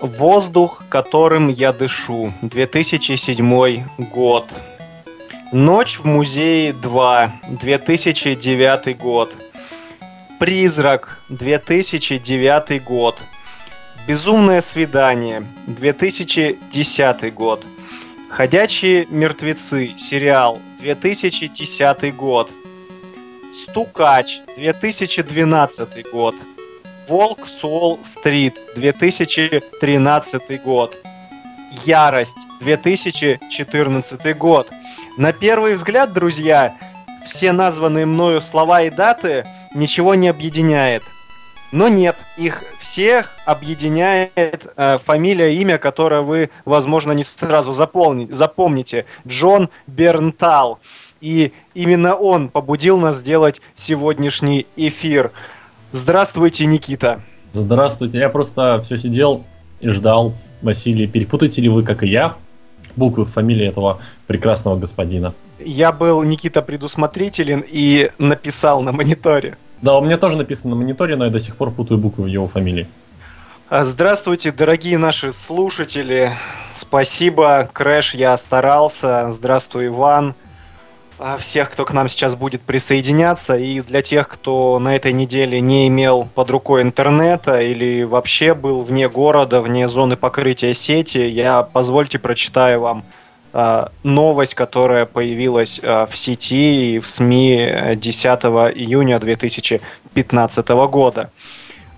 Воздух, которым я дышу. 2007 год. Ночь в музее 2. 2009 год. Призрак. 2009 год. Безумное свидание. 2010 год. Ходячие мертвецы. Сериал. 2010 год. Стукач. 2012 год. Волк с Уолл-стрит, 2013 год. Ярость, 2014 год. На первый взгляд, друзья, все названные мною слова и даты ничего не объединяет. Но нет, их всех объединяет э, фамилия, имя, которое вы, возможно, не сразу запомни, запомните. Джон Бернтал. И именно он побудил нас сделать сегодняшний эфир. Здравствуйте, Никита. Здравствуйте. Я просто все сидел и ждал. Василий, перепутаете ли вы, как и я, буквы фамилии этого прекрасного господина? Я был, Никита, предусмотрителен и написал на мониторе. Да, у меня тоже написано на мониторе, но я до сих пор путаю буквы в его фамилии. А, здравствуйте, дорогие наши слушатели. Спасибо, Крэш, я старался. Здравствуй, Иван. А, всех, кто к нам сейчас будет присоединяться, и для тех, кто на этой неделе не имел под рукой интернета или вообще был вне города, вне зоны покрытия сети, я, позвольте, прочитаю вам э, новость, которая появилась э, в сети и в СМИ 10 июня 2015 года.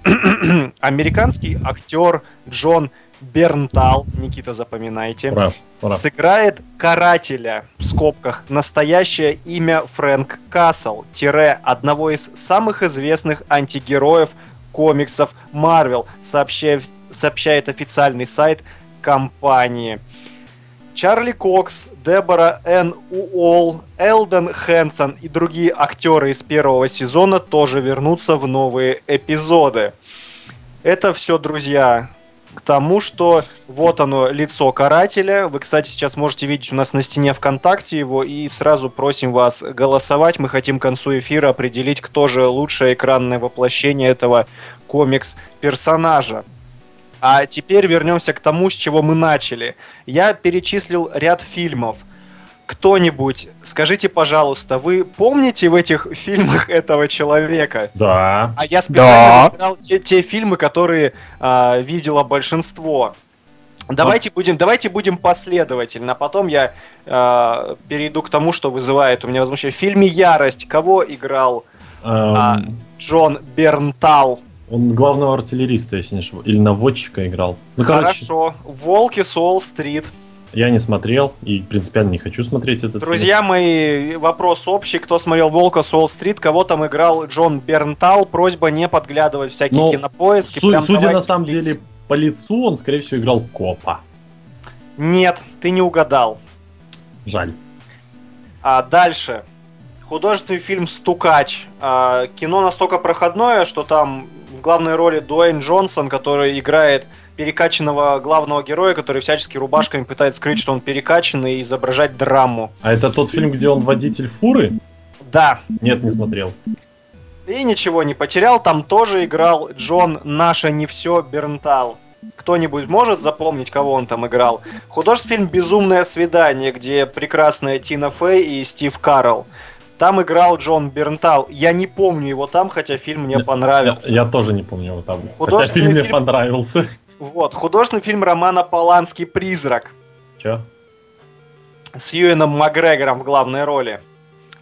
Американский актер Джон Бернтал, Никита, запоминайте, Ура, ура. сыграет карателя, в скобках, настоящее имя Фрэнк Кассел, тире одного из самых известных антигероев комиксов Марвел, сообщает, сообщает официальный сайт компании. Чарли Кокс, Дебора Н. Уолл, Элден Хэнсон и другие актеры из первого сезона тоже вернутся в новые эпизоды. Это все, друзья, к тому, что вот оно, лицо карателя. Вы, кстати, сейчас можете видеть у нас на стене ВКонтакте его, и сразу просим вас голосовать. Мы хотим к концу эфира определить, кто же лучшее экранное воплощение этого комикс-персонажа. А теперь вернемся к тому, с чего мы начали. Я перечислил ряд фильмов. Кто-нибудь, скажите, пожалуйста, вы помните в этих фильмах этого человека? Да. А я специально выбирал те, те фильмы, которые а, видело большинство. Давайте будем, давайте будем последовательно. Потом я э, перейду к тому, что вызывает у меня возмущение. В фильме Ярость кого играл а, Эм, Джон Бернтал? Он главного артиллериста, если не ошибаюсь. Или наводчика играл. Ну, короче, Хорошо. Волки с Уолл-стрит. Я не смотрел и принципиально не хочу смотреть этот Друзья мои, вопрос общий. Кто смотрел Волка с Уолл-стрит, кого там играл Джон Бернтал? Просьба не подглядывать всякие Ну, кинопоиски. фильм. Су- судя на самом делиться. деле по лицу, он, скорее всего, играл копа. Нет, ты не угадал. Жаль. А дальше. Художественный фильм «Стукач». А, кино настолько проходное, что там в главной роли Дуэйн Джонсон, который играет перекачанного главного героя, который всячески рубашками пытается скрыть, что он перекачанный, и изображать драму. А это тот фильм, где он водитель фуры? Да, Нет, не смотрел. и ничего не потерял. Там тоже играл Джон «Наше не все» Бернтал. Кто-нибудь может запомнить, кого он там играл? Художественный фильм «Безумное свидание», где прекрасная Тина Фей и Стив Карл. Там играл Джон Бернтал. Я не помню его там, хотя фильм мне понравился. Я, я тоже не помню его там. Хотя Художественный фильм мне фильм- понравился. Вот, художественный фильм Романа Поланский «Призрак» Че? с Юэном Макгрегором в главной роли.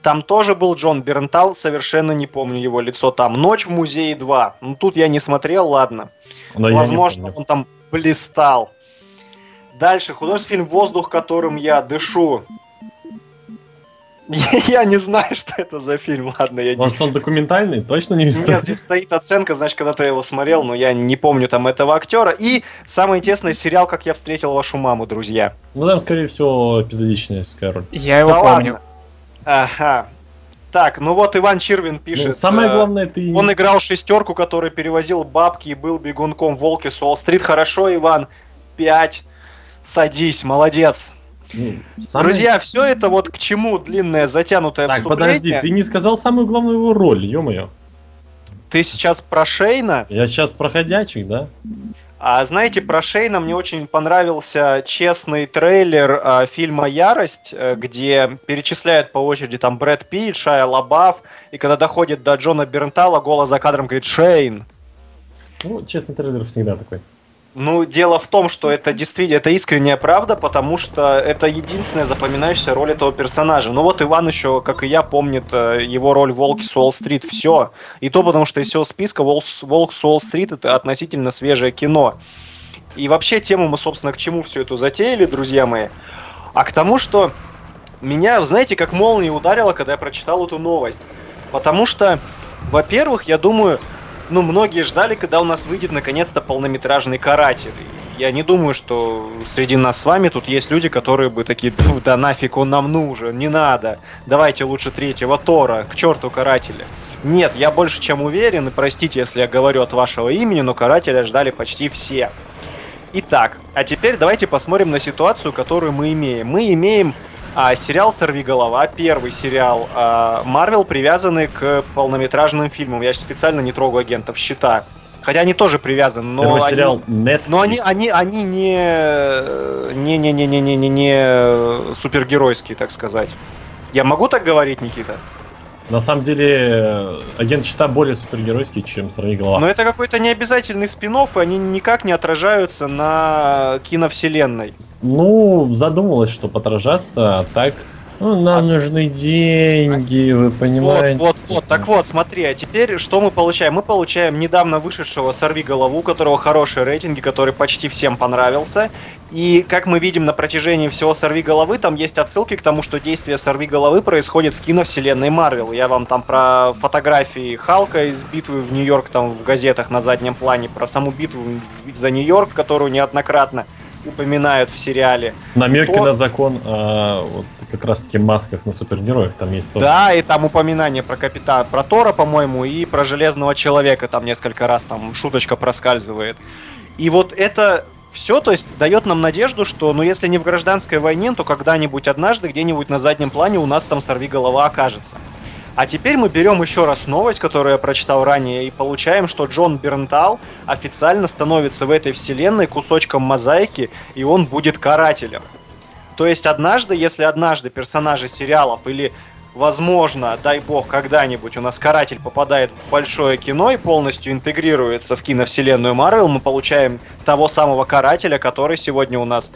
Там тоже был Джон Бернтал, совершенно не помню его лицо там. «Ночь в музее 2». Ну, тут я не смотрел, ладно. Но Возможно, он там блистал. Дальше, художественный фильм «Воздух, которым я дышу». Я не знаю, что это за фильм, ладно, я не... Может, он документальный? Точно не Нет, здесь стоит оценка, значит, когда ты его смотрел, но я не помню там этого актера. И самый интересный сериал «Как я встретил вашу маму», друзья. Ну, там, скорее всего, эпизодичная роль. Я его Да помню. ладно. Ага. Так, ну вот Иван Чирвин пишет. Ну, самое э, главное, ты... Он играл шестерку, который перевозил бабки и был бегунком Волки с Уолл-стрит. Хорошо, Иван. Пять. Садись, молодец. Ну, самое- Друзья, все это вот к чему длинное затянутое Так, вступление? подожди, ты не сказал самую главную его роль, ё-моё. Ты сейчас про Шейна? Я сейчас проходячих, да? А знаете, про Шейна мне очень понравился честный трейлер э, фильма «Ярость», э, где перечисляют по очереди там Брэд Питт, Шая Лабаф, и когда доходит до Джона Бернтала, голос за кадром говорит «Шейн». Ну, честный трейлер всегда такой. Ну, дело в том, что это действительно, это искренняя правда, потому что это единственная запоминающаяся роль этого персонажа. Ну вот Иван еще, как и я, помнит э, его роль в Волке с Уолл-стрит. Все. И то потому, что из всего списка Волк, с Уолл-стрит это относительно свежее кино. И вообще тему мы, собственно, к чему все это затеяли, друзья мои? А к тому, что меня, знаете, как молния ударила, когда я прочитал эту новость. Потому что, во-первых, я думаю, ну, многие ждали, когда у нас выйдет наконец-то полнометражный каратель. Я не думаю, что среди нас с вами тут есть люди, которые бы такие, да нафиг он нам нужен, не надо. Давайте лучше третьего Тора, к черту карателя. Нет, я больше чем уверен, и простите, если я говорю от вашего имени, но карателя ждали почти все. Итак, а теперь давайте посмотрим на ситуацию, которую мы имеем. Мы имеем а, сериал «Сорви голова», первый сериал Марвел, а, привязанный к полнометражным фильмам. Я специально не трогаю агентов щита. Хотя они тоже привязаны, но Первый они, сериал Netflix. но они, они, они не, не, не, не, не, не, не, не супергеройские, так сказать. Я могу так говорить, Никита? На самом деле, агент щита более супергеройский, чем Сорвиголова. Но это какой-то необязательный спин и они никак не отражаются на киновселенной. Ну, задумалось, что отражаться, а так ну, нам нужны деньги, вы понимаете. Вот, вот, вот. Так вот, смотри, а теперь что мы получаем? Мы получаем недавно вышедшего «Сорви голову», у которого хорошие рейтинги, который почти всем понравился. И, как мы видим на протяжении всего «Сорви головы», там есть отсылки к тому, что действие «Сорви головы» происходит в киновселенной Марвел. Я вам там про фотографии Халка из битвы в Нью-Йорк там в газетах на заднем плане, про саму битву за Нью-Йорк, которую неоднократно упоминают в сериале. Намеки то... на закон э, вот как раз таки масках на супергероев там есть тоже. Да, и там упоминание про капитана, про Тора, по-моему, и про Железного Человека там несколько раз там шуточка проскальзывает. И вот это все, то есть дает нам надежду, что, ну, если не в гражданской войне, то когда-нибудь однажды где-нибудь на заднем плане у нас там сорви голова окажется. А теперь мы берем еще раз новость, которую я прочитал ранее, и получаем, что Джон Бернтал официально становится в этой вселенной кусочком мозаики, и он будет карателем. То есть однажды, если однажды персонажи сериалов или возможно, дай бог, когда-нибудь у нас каратель попадает в большое кино и полностью интегрируется в киновселенную Марвел, мы получаем того самого карателя, который сегодня у нас,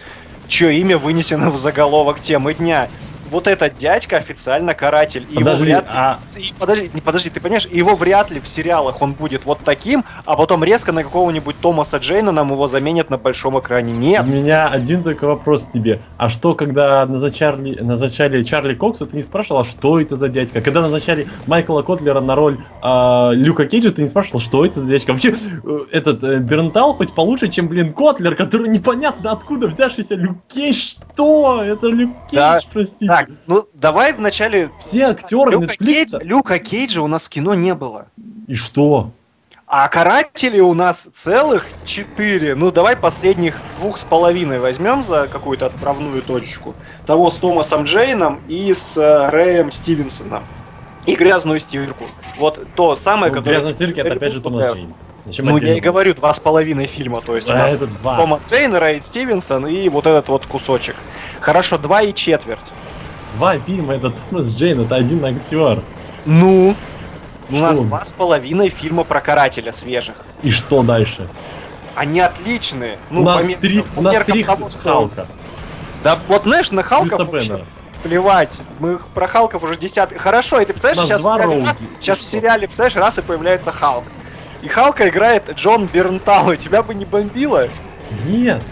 чье имя вынесено в заголовок темы дня вот этот дядька официально каратель. И подожди, его вряд ли... А... И, подожди, не, подожди, ты понимаешь, его вряд ли в сериалах он будет вот таким, а потом резко на какого-нибудь Томаса Джейна нам его заменят на большом экране. Нет. У меня один только вопрос тебе. А что, когда назначали, назначали Чарли Кокса, ты не спрашивал, а что это за дядька? Когда назначали Майкла Котлера на роль э, Люка Кейджа, ты не спрашивал, что это за дядька? Вообще, э, этот э, Бернтал хоть получше, чем, блин, Котлер, который непонятно откуда взявшийся Люк Кейдж. Что? Это Люк Кейдж, да. простите. Так, ну давай вначале... Все актеры Люка, Netflix... Кейдж, Люка Кейджа у нас в кино не было. И что? А каратели у нас целых четыре. Ну, давай последних двух с половиной возьмем за какую-то отправную точку. Того с Томасом Джейном и с э, Рэем Стивенсоном. И грязную стирку. Вот то самое, ну, которое... Грязная стирка это опять же Томас Джейн. Зачем ну, я и говорю, два с половиной фильма, то есть а у нас Томас Джейн, Рэй Стивенсон и вот этот вот кусочек. Хорошо, два и четверть. Два фильма, это Томас Джейн, это один актер. Ну, у нас два с половиной фильма про карателя свежих. И что дальше? Они отличные. Ну, у нас по, три, по у нас три того, что... Халка. Да вот знаешь, на Халков плевать. Мы про Халков уже десятый. Хорошо, и ты представляешь, сейчас, два раз, сейчас в сериале, представляешь, раз и появляется Халк. И Халка играет Джон Бернтау. Тебя бы не бомбило? Нет.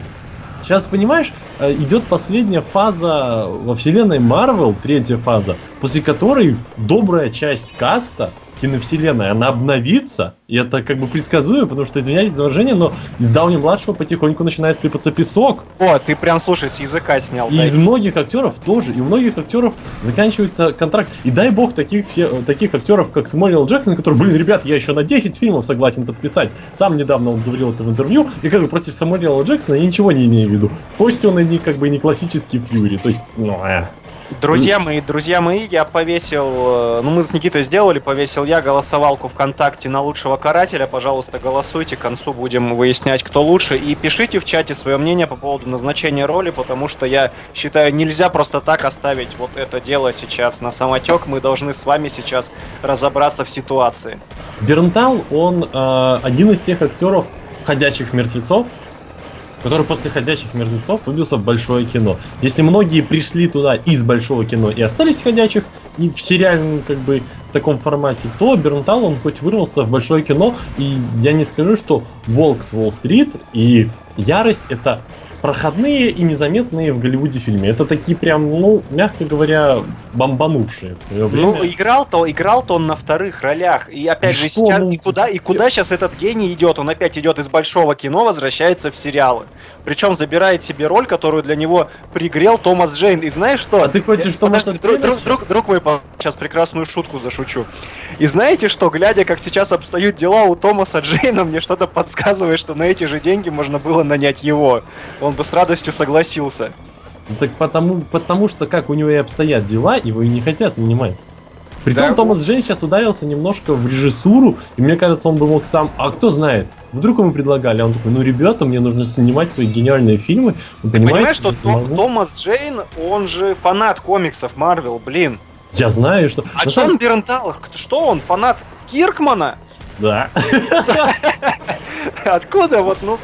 Сейчас, понимаешь, э, идет последняя фаза во вселенной Марвел, третья фаза, после которой добрая часть каста киновселенной, она обновится, и это как бы предсказуемо, потому что, извиняюсь за выражение, но из Дауни-младшего потихоньку начинает сыпаться песок. О, ты прям, слушай, с языка снял. И дай. из многих актеров тоже, и у многих актеров заканчивается контракт. И дай бог таких, все, таких актеров, как Самуэл Джексон, который, блин, ребят, я еще на 10 фильмов согласен подписать. Сам недавно он говорил это в интервью, и как бы против Самуэла Джексона я ничего не имею в виду. Пусть он и не как бы не классический Фьюри, то есть, ну, э. Друзья мои, друзья мои, я повесил, э, ну мы с Никитой сделали, повесил я голосовалку ВКонтакте на лучшего карателя. Пожалуйста, голосуйте, к концу будем выяснять, кто лучше. И пишите в чате свое мнение по поводу назначения роли, потому что я считаю, нельзя просто так оставить вот это дело сейчас на самотек. Мы должны с вами сейчас разобраться в ситуации. Бернтал, он э, один из тех актеров ходячих мертвецов, который после «Ходячих мертвецов» выбился в большое кино. Если многие пришли туда из большого кино и остались «Ходячих», и в сериальном, как бы, таком формате, то Бернтал, он хоть вырвался в большое кино, и я не скажу, что «Волк с Уолл-стрит» и «Ярость» — это проходные и незаметные в Голливуде фильме. Это такие прям, ну, мягко говоря, бомбанувшие в свое время. Ну, играл-то, играл-то он на вторых ролях. И опять И же, что, сейчас, ну, и куда, и куда сейчас этот гений идет? Он опять идет из большого кино, возвращается в сериалы. Причем забирает себе роль, которую для него пригрел Томас Джейн. И знаешь что? А ты хочешь Томаса подожди, друг, друг, друг, друг мой, сейчас прекрасную шутку зашучу. И знаете что, глядя, как сейчас обстоят дела у Томаса Джейна, мне что-то подсказывает, что на эти же деньги можно было нанять его. Он бы с радостью согласился. Ну, Так потому, потому что как у него и обстоят дела, его и не хотят нанимать. Притом Да. Томас Джейн сейчас ударился немножко в режиссуру, и мне кажется, он бы мог сам... А кто знает? Вдруг ему предлагали, а он такой, ну, ребята, мне нужно снимать свои гениальные фильмы. Вы Ты понимаете, понимаешь, что могу». Томас Джейн, он же фанат комиксов Марвел, блин. Я знаю, что... А на самом- Джон Бернтал, что он, фанат Киркмана? Да. Откуда вот, ну...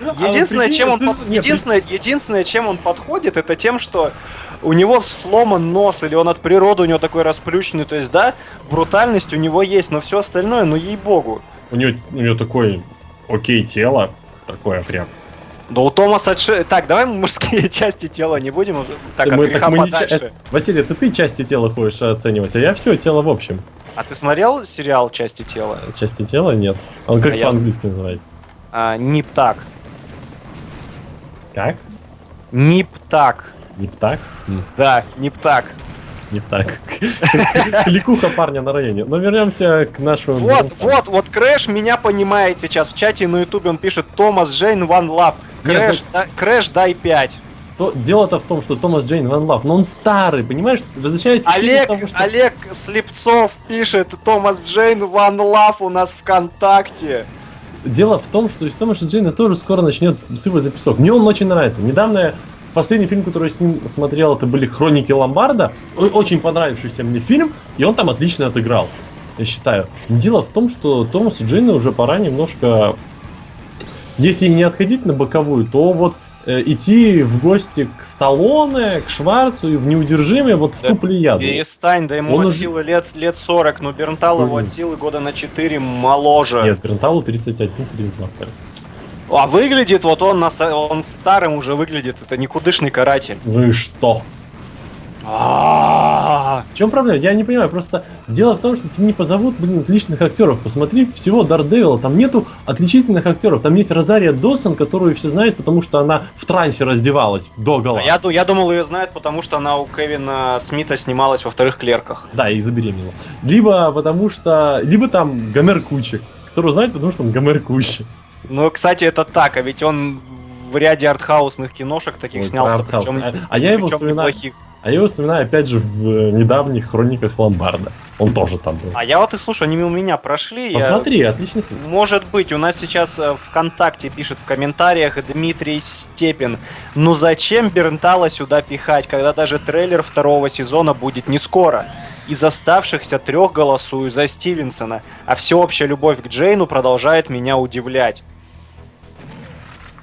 А Единственное, прикинь, чем он, под- не, единственное, единственное, чем он подходит, это тем, что у него сломан нос, или он от природы у него такой расплющенный, то есть, да, брутальность у него есть, но все остальное, ну ей-богу. У него, у него такое, окей, тело, такое прям. Да у Томаса Дж... Так, давай мы мужские части тела не будем, так, от Мы- греха мы не ча- подальше. это- Василий, это ты части тела хочешь оценивать, а я все тело в общем. А ты смотрел сериал «Части тела»? Части тела нет. Он как А я- по-английски называется? А, Ниптак. Как? Ниптак. Не так? М, Да, Nip/Tuck. Не так. Кликуха парня на районе. Но вернемся к нашему... Вот, вот, вот Крэш меня понимает сейчас. В чате на ютубе он пишет Томас Джейн Love. Нет, Крэш, Крэш дай 5. То, дело-то в том, что Томас Джейн One Love, но он старый, понимаешь? Возвращаясь к Олег, того, что- Олег Слепцов пишет Томас Джейн One Love у нас ВКонтакте. Дело в том, что из Томаса Джейна тоже скоро начнет сыпать песок. Мне он очень нравится. Недавно я- последний фильм, который я с ним смотрел, это были «Хроники Ломбарда». Очень понравившийся мне фильм, и он там отлично отыграл, я считаю. Дело в том, что Томасу Джейну уже пора немножко, если не отходить на боковую, то вот идти в гости к Сталлоне, к Шварцу и в «Неудержимые» вот в Да ту плеяду. Перестань, да ему Он от уже- силы лет, лет 40, но Бернтал его от силы года на 4 моложе. Нет, Бернталу 31-32, кажется. А выглядит вот он, на, он старым уже выглядит, это никудышный каратель. Ну и что? А, В чем проблема? Я не понимаю. Просто дело в том, что тебе не позовут, блин, отличных актеров. Посмотри, всего Дардевила. Там нету отличительных актеров. Там есть Розария Досон, которую все знают, потому что она в трансе раздевалась до гола. Я, я думал, ее знают, потому что она у Кевина Смита снималась во вторых клерках. Да, и забеременела. Либо потому что... Либо там Гомер Кучик, которого знают, потому что он Гомер Кучик. Ну, кстати, это так, а ведь он в ряде артхаусных киношек таких Ой, снялся, причем, А- а я его вспоминаю- неплохих. А я его вспоминаю, опять же, в э, недавних хрониках Ломбарда. Он тоже там был. А я вот и слушай, они мимо меня прошли. я- Посмотри, отличный фильм. Может быть, у нас сейчас э, ВКонтакте пишет в комментариях Дмитрий Степин. Ну зачем Бернтала сюда пихать, когда даже трейлер второго сезона будет не скоро? Из оставшихся трех голосую за Стивенсона, а всеобщая любовь к Джейну продолжает меня удивлять.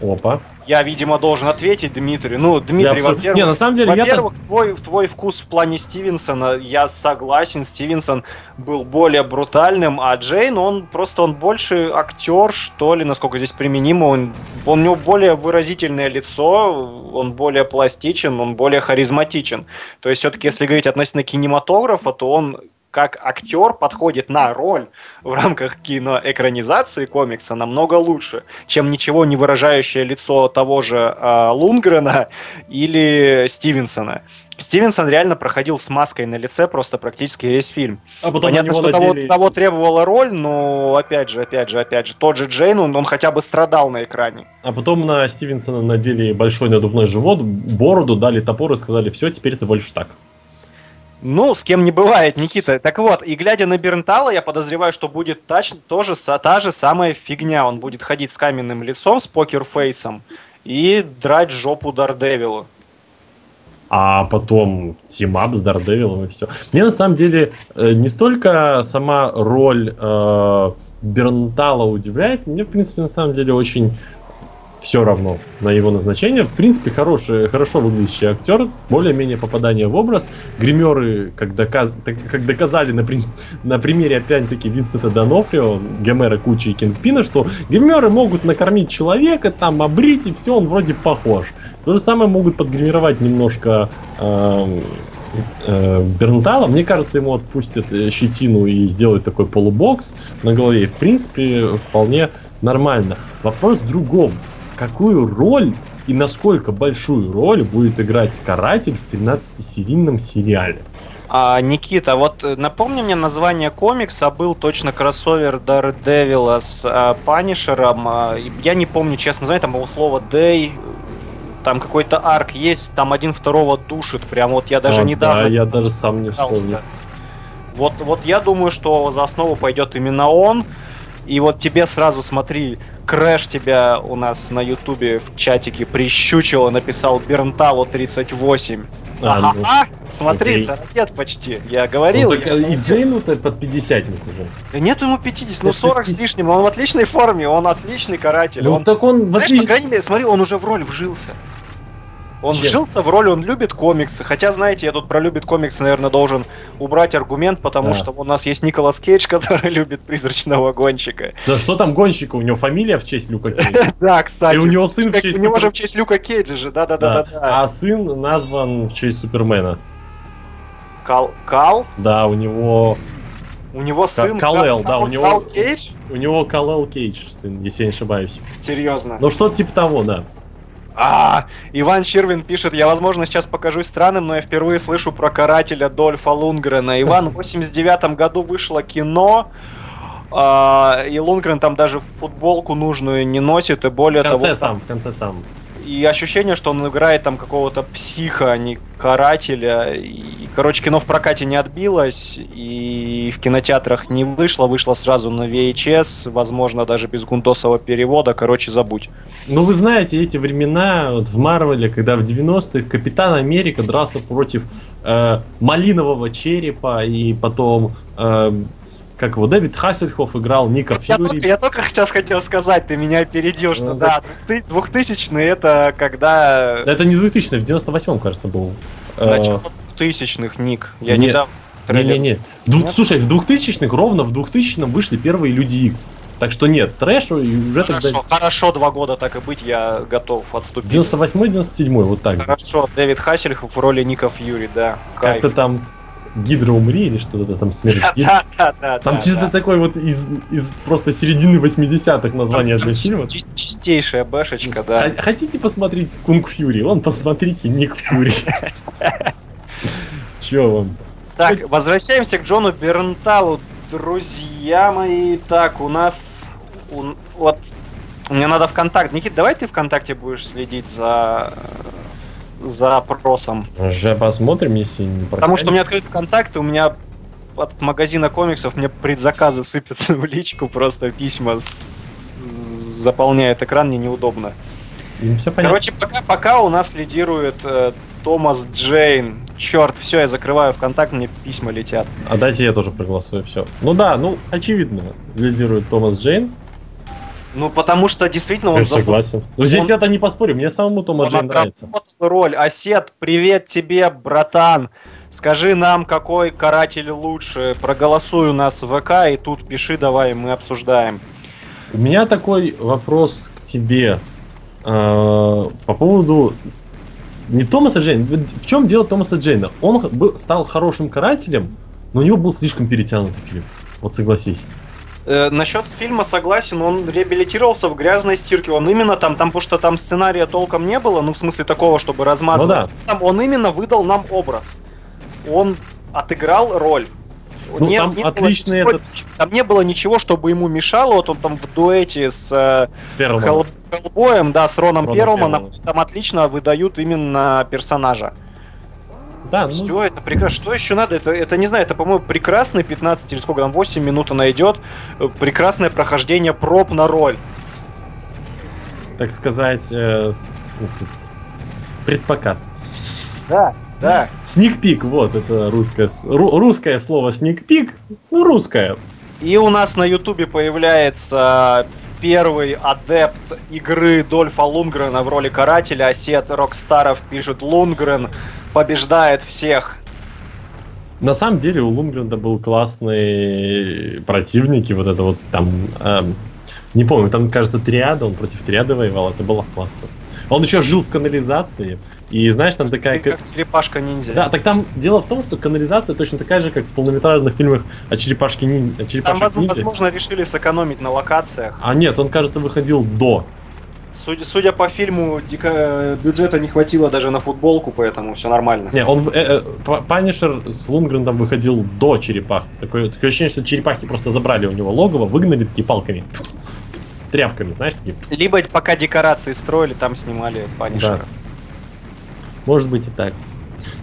Опа. Я, видимо, должен ответить Дмитрию. Ну, Я Дмитрий, абсолютно- во-первых, Не, на самом деле, я во-первых, твой, твой вкус в плане Стивенсона, я согласен, Стивенсон был более брутальным, а Джейн, он просто, он больше актер, что ли, насколько здесь применимо, он, он, у него более выразительное лицо, он более пластичен, он более харизматичен. То есть, все-таки, если говорить относительно кинематографа, то он как актер подходит на роль в рамках киноэкранизации комикса намного лучше, чем ничего не выражающее лицо того же э, Лунгрена или Стивенсона. Стивенсон реально проходил с маской на лице просто практически весь фильм. А потом Понятно, что того, того требовала роль, но опять же, опять же, опять же, тот же Джейн, он, он хотя бы страдал на экране. А потом на Стивенсона надели большой надувной живот, бороду, дали топор и сказали, все, теперь ты Вольфштаг. Ну, с кем не бывает, Никита. Так вот, и глядя на Бернтала, я подозреваю, что будет тач, тоже та же самая фигня. Он будет ходить с каменным лицом, с покерфейсом и драть жопу Дардевилу. а потом team-up с Дардевилом и все. Мне на самом деле э, не столько сама роль э, Бернтала удивляет, мне, в принципе, на самом деле очень все равно на его назначение. В принципе, хороший, хорошо выглядящий актер, более-менее попадание в образ. Гримеры, как, доказ, так- как доказали на, при- на примере, опять-таки, Винсента Донофрио, Гомера Кучи и Кингпина, что гримеры могут накормить человека, там, обрить, и все, он вроде похож. То же самое могут подгримировать немножко эм, э, Бернтала. Мне кажется, ему отпустят э, щетину и сделают такой полубокс на голове. В принципе, вполне нормально. Вопрос в другом. Какую роль и насколько большую роль будет играть каратель в 13-серийном сериале? А, Никита, вот э, напомни мне название комикса, был точно кроссовер Daredevil с а, Панишером. а, я не помню, честно название, там было слово Day, там какой-то арк есть, там один второго душит, прям вот я даже А, недавно Да, я даже сам не вспомню. Вот, вот я думаю, что за основу пойдет именно он. И вот тебе сразу смотри, Крэш тебя у нас на ютубе в чатике прищучило, написал Бернталу 38. А, ну, Ага, смотри, окей. 40 лет почти. Я говорил. ну, так, я- э, и Джейну-то под 50 уже. Да нет ему 50, ну Это 40 с 50. лишним. Он в отличной форме, он отличный каратель. Ну, он, так он, знаешь, отличие- по крайней мере, смотри, он уже в роль вжился. Он Чем? вжился в роль, он любит комиксы. Хотя, знаете, я тут про любит комиксы, наверное, должен убрать аргумент, потому Да. что у нас есть Николас Кейдж, который любит призрачного гонщика. Да что там гонщика? У него фамилия в честь Люка Кейджа. Да, кстати. И у него сын в честь У него же в честь Люка Кейджа же, Да. да-да-да-да. А сын назван в честь Супермена. Кал, Кал? Да, у него У него сын Кал-Эл, да, у него- Кал Кейдж? у него Калел Кейдж сын, если я не ошибаюсь. Серьезно. Ну что-то типа того, да. А, Иван Щервин пишет, я, возможно, сейчас покажусь странным, но я впервые слышу про карателя Дольфа Лунгрена. Иван, в 89 году вышло кино, а, и Лунгрен там даже футболку нужную не носит, и более В конце того, сам, в конце сам. И ощущение, что он играет там какого-то психа, а не карателя. И, короче, кино в прокате не отбилось, и в кинотеатрах не вышло, вышло сразу на VHS, возможно, даже без гундосового перевода, короче, забудь. Ну вы знаете эти времена вот в Марвеле, когда в 90-х Капитан Америка дрался против э, малинового черепа, и потом э, как его Дэвид Хассельхоф играл Ника Я Фьюри. только, я только сейчас хотел сказать, ты меня опередил, что Ну, да, 2000 это когда... Это не 2000 в 98-м, кажется, был. Э, Начало 2000-х, Ник. Я Нет. недавно... Не-не-не. Нет? Слушай, в 2000-х, ровно в 2000-м вышли первые Люди Икс. Так что нет, трэшу и уже тогда... Хорошо, хорошо, два года так и быть, я готов отступить. 98-97, вот так. Хорошо, Дэвид Хассельхов в роли Ника Фьюри, да. Как-то там Гидра умри или что-то там смерть. Да, да, да. Там чисто такой вот из, из просто середины 80-х название для фильма. чис- Чистейшая бэшечка, да. Хотите посмотреть Кунг Фьюри? Вон, посмотрите Ник Фьюри. Че вам? Так, возвращаемся к Джону Бернталу, друзья мои. Так, у нас... у- Вот, мне надо ВКонтакт. Никит, давай ты ВКонтакте будешь следить за за опросом. Уже посмотрим, если не Потому что у меня открыт ВКонтакт, и у меня от магазина комиксов мне предзаказы сыпятся в личку, просто письма с- заполняют экран, мне неудобно. Все понятно. Короче, пока, пока у нас лидирует э, Томас Джейн. Черт, все, я закрываю ВКонтакт, мне письма летят. А дайте я тоже проголосую, все. Ну да, ну, очевидно, лидирует Томас Джейн. Ну, потому что действительно он Я заслужил согласен. Ну здесь он- я-то не поспорю, мне самому Томас Он Джейн нравится. роль. Осет, привет тебе, братан. Скажи нам, какой каратель лучше. Проголосуй у нас в ВК, и тут пиши давай, мы обсуждаем. У меня такой вопрос к тебе э, по поводу не Томаса Джейна. В чем дело Томаса Джейна? Он был, стал хорошим карателем, но у него был слишком перетянутый фильм. Вот согласись. Э, насчет фильма согласен, он реабилитировался в грязной стирке. Он именно там, там, потому что там сценария толком не было, ну, в смысле такого, чтобы размазывать. Там он именно выдал нам образ. Он отыграл роль. Ну, там было отличный ничего- этот- Там не было ничего, чтобы ему мешало. Вот он там в дуэте с э. Хелл- Хеллбоем, да, с Роном Роном Перлманом, Перлманом. там отлично выдают именно персонажа. Да, ну, Все, это прекрасно. Что еще надо? Это, это не знаю, это, по-моему, прекрасный 15 или сколько там, 8 минут она идет. э, Прекрасное прохождение проб на роль. так сказать, э, этот, предпоказ. Да, да. Сникпик, вот, это русское, ру- русское слово сникпик, ну, русское. И у нас на Ютубе появляется первый адепт игры Дольфа Лунгрена в роли карателя. Осет Рокстаров пишет Лунгрен побеждает всех. На самом деле у Лунгренда был классный противник, и вот это вот там, эм, не помню, там, кажется, триада, он против триады воевал, это было классно. Он еще жил в канализации, и знаешь, там такая... Как черепашка ниндзя. Да, так там дело в том, что канализация точно такая же, как в полнометражных фильмах о черепашке нин... о Там, черепашек воз- ниндзя. возможно, решили сэкономить на локациях. А нет, он, кажется, выходил до. Судя, судя по фильму, дико- бюджета не хватило даже на футболку, поэтому все нормально. Не, он, э, э, Punisher с Лундгреном выходил до черепах. Такое, такое ощущение, что черепахи просто забрали у него логово, выгнали такие палками. Тряпками, знаешь, такие. Либо пока декорации строили, там снимали Punisher а. Может быть и так.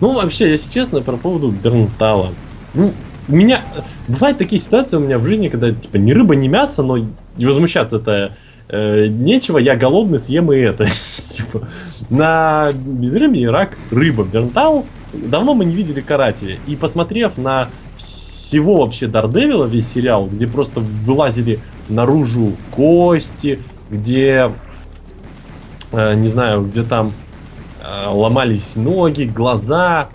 Ну, вообще, если честно, про поводу Бернтала. Ну, у меня... Бывают такие ситуации у меня в жизни, когда, типа, ни рыба, ни мясо, но и возмущаться-то э, нечего, я голодный, съем и это. Типа, на безрыбье рак рыба. Бернтал давно мы не видели карате. И посмотрев на всего вообще Дардевила, весь сериал, где просто вылазили наружу кости, где, э, не знаю, где там ломались ноги, глаза,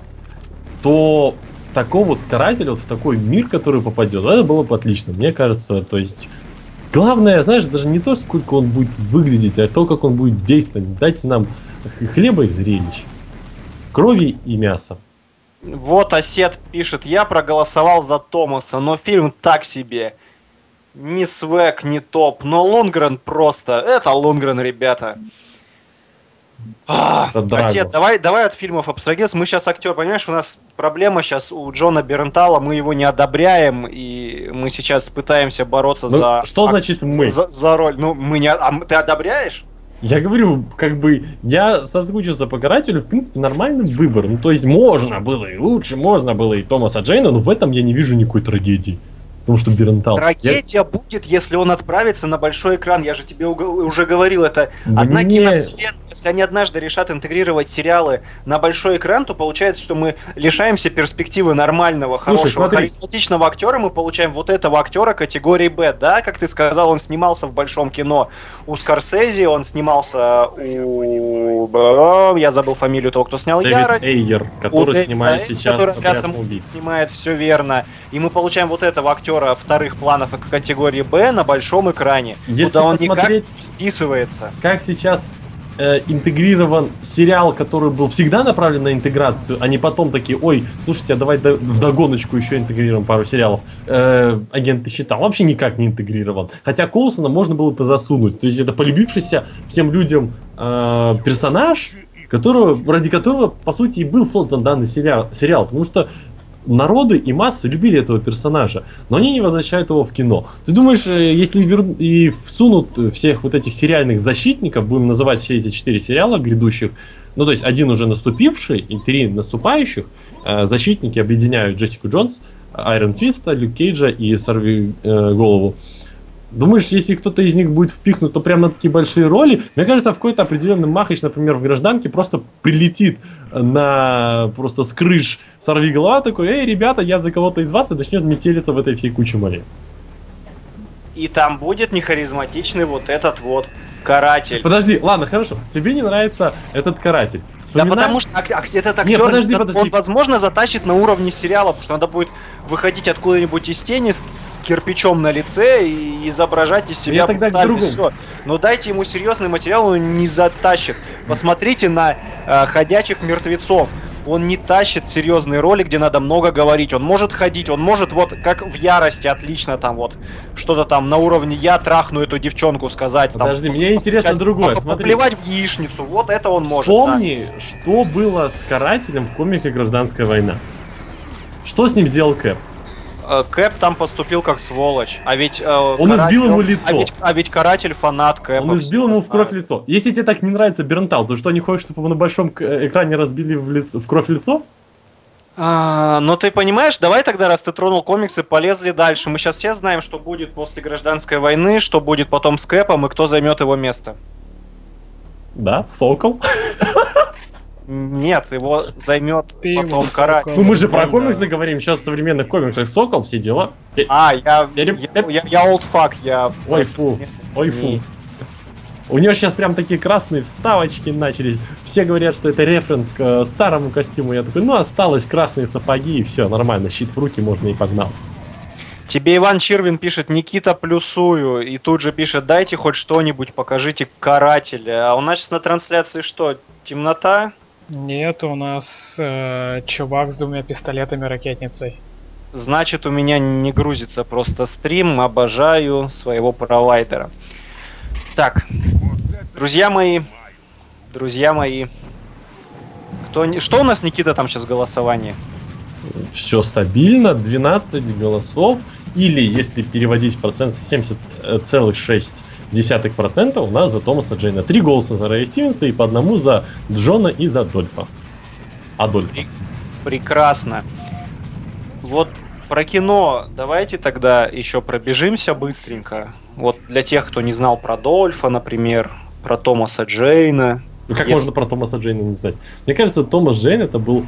то такого вот карателя вот в такой мир, который попадет, это было бы отлично, мне кажется, то есть главное, знаешь, даже не то, сколько он будет выглядеть, а то, как он будет действовать. Дайте нам хлеба и зрелищ, крови и мяса. Вот Осет пишет, я проголосовал за Томаса, но фильм так себе. Ни свек, ни топ, но Лунгрен просто. Это Лунгрен, ребята. А. Осет, давай, давай от фильмов абстрагироваться. Мы сейчас актер, понимаешь, у нас проблема сейчас у Джона Бернтала, мы его не одобряем, и мы сейчас пытаемся бороться Ну, за... что значит мы? За, за роль. Ну, мы не... А ты одобряешь? Я говорю, как бы, я соскучился по карателю, в принципе, нормальный выбор. Ну, то есть, можно было и лучше, можно было и Томаса Джейна, но в этом я не вижу никакой трагедии. Потому что Бернтал. Трагедия будет, если он отправится на большой экран. Я же тебе уже говорил, это Я- одна Мне- киновселенная. Если они однажды решат интегрировать сериалы на большой экран, то получается, что мы лишаемся перспективы нормального, Слушай, хорошего, смотри. харизматичного актера. Мы получаем вот этого актера категории Б. Да, как ты сказал, он снимался в большом кино у Скорсезе, он снимался у... Я забыл фамилию того, кто снял Дэвид Ярость. Эйер, который Дэвида снимает Эйера, сейчас который «Отряд «Отряд самоубийц». снимает все верно. И мы получаем вот этого актера вторых планов и категории Б на большом экране. Если куда он никак вписывается. как сейчас э, интегрирован сериал, который был всегда направлен на интеграцию, а не потом такие, ой, слушайте, а давай в догоночку еще интегрируем пару сериалов. Э, агенты щита вообще никак не интегрирован. Хотя Коулсона можно было бы засунуть. То есть это полюбившийся всем людям э, персонаж, которого, ради которого, по сути, и был создан данный сериал, сериал. Потому что народы и массы любили этого персонажа, но они не возвращают его в кино. Ты думаешь, э, если вер... и всунут всех вот этих сериальных защитников, будем называть все эти четыре сериала грядущих, ну то есть один уже наступивший и три наступающих, э, защитники объединяют Джессику Джонс, Айрон Фиста, Люк Кейджа и Сорви э, Голову. Думаешь, если кто-то из них будет впихнут, то прям на такие большие роли? Мне кажется, в какой-то определенный махач, например, в гражданке просто прилетит на просто с крыш сорви голова такой, эй, ребята, я за кого-то из вас и начнет метелиться в этой всей куче морей. И там будет нехаризматичный вот этот вот каратель. Подожди, ладно, хорошо. Тебе не нравится этот каратель. Да Вспоминай- потому что ак- ак- этот актер, подожди, за- подожди. он, возможно, затащит на уровне сериала, потому что надо будет выходить откуда-нибудь из тени с, с кирпичом на лице и изображать из себя Я тогда к другому. Всё. Но дайте ему серьезный материал, он не затащит. Посмотрите на э, ходячих мертвецов. Он не тащит серьезные роли, где надо много говорить. Он может ходить, он может вот как в ярости отлично там вот что-то там на уровне я трахну эту девчонку сказать. там, Подожди, мне интересно сказать, другое, смотри. Поплевать в яичницу, вот это он может. да. Вспомни, что было с карателем в комиксе «Гражданская война». Что с ним сделал Кэп? Э, Кэп там поступил как сволочь. А ведь... э, Он каратель- избил ему он- лицо. А ведь, а ведь каратель фанат Кэпа. Он избил ему в кровь лицо. Если тебе так не нравится Бернтал, то что, не хочешь, чтобы его на большом к- экране разбили в, лицо, в кровь лицо? А, но ты понимаешь, давай тогда, раз ты тронул комиксы, полезли дальше. Мы сейчас все знаем, что будет после гражданской войны, что будет потом с Кэпом и кто займет его место. Да, Сокол. Нет, его займет Ты потом. Сокол. Ну мы же про да. комиксы говорим, сейчас в современных комиксах Сокол, все дела. А, я, я, Я- я, я old fuck, я... Ой, фу, ой, фу. Не. У него сейчас прям такие красные вставочки начались. Все говорят, что это референс к э, старому костюму. Я такой, ну осталось красные сапоги и все, нормально, щит в руки можно и погнал. Тебе Иван Чирвин пишет, Никита плюсую, и тут же пишет, дайте хоть что-нибудь, покажите карателя. А у нас сейчас на трансляции что, темнота? Нет, у нас э, чувак с двумя пистолетами ракетницей. Значит, у меня не грузится просто стрим, обожаю своего провайдера. Так, друзья мои, друзья мои, кто не... что у нас, Никита, там сейчас голосование? Все стабильно, 12 голосов. Или, если переводить в процент, 70,6% у нас за Томаса Джейна. Три голоса за Рэя Стивенса и по одному за Джона и за Дольфа. Адольфа. Прекрасно. Вот про кино давайте тогда еще пробежимся быстренько. Вот для тех, кто не знал про Дольфа, например, про Томаса Джейна. Ну как Если- можно про Томаса Джейна не знать? Мне кажется, Томас Джейн это был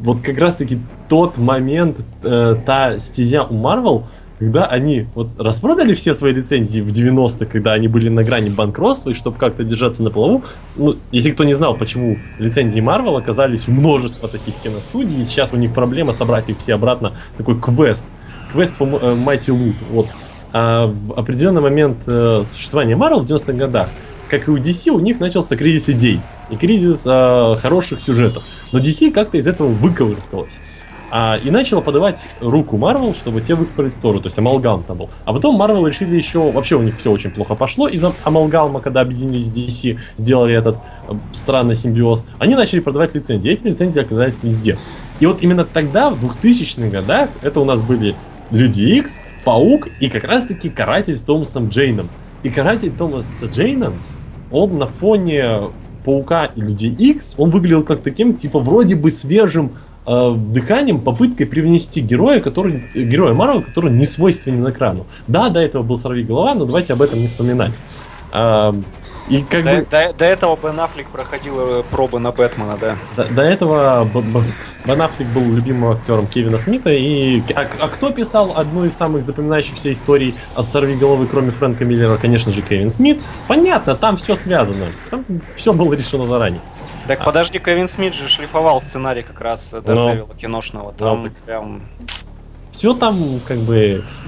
вот как раз-таки тот момент, э, та стезя у Марвел, когда они вот распродали все свои лицензии в 90-х, когда они были на грани банкротства, и чтобы как-то держаться на плаву, ну, если кто не знал, почему лицензии Марвел оказались у множества таких киностудий, и сейчас у них проблема собрать их все обратно, такой квест, квест for э, Mighty Loot, вот. А в определенный момент э, существования Марвел в 90-х годах как и у DC, у них начался кризис идей и кризис э, хороших сюжетов. Но DC как-то из этого выковыркалась. А, и начала подавать руку Marvel, чтобы те выкопались тоже, то есть амалгам там был. А потом Marvel решили еще, вообще у них все очень плохо пошло из-за амалгама, когда объединились с DC, сделали этот э, странный симбиоз. Они начали продавать лицензии, эти лицензии оказались везде. И вот именно тогда, в 2000-х годах, это у нас были Люди Икс, Паук и как раз-таки Каратель с Томасом Джейном. И Каратель Томаса Джейном, он на фоне Паука и Людей Икс, он выглядел как таким, типа, вроде бы свежим э, дыханием, попыткой привнести героя, который, э, героя Марвел, который не свойственен экрану. Да, до этого был Сорви Голова, но давайте об этом не вспоминать. А, и как До, бы... до- до этого Бен Аффлек проходил э, пробы на Бэтмена, да. До, до этого Б- Б- Бен Аффлек был любимым актером Кевина Смита. И а, а кто писал одну из самых запоминающихся историй о сорви головы, кроме Фрэнка Миллера? Конечно же, Кевин Смит. Понятно, там все связано. Там все было решено заранее. Так А. подожди, Кевин Смит же шлифовал сценарий как раз э, Daredevil киношного. Там так. прям... Все там как бы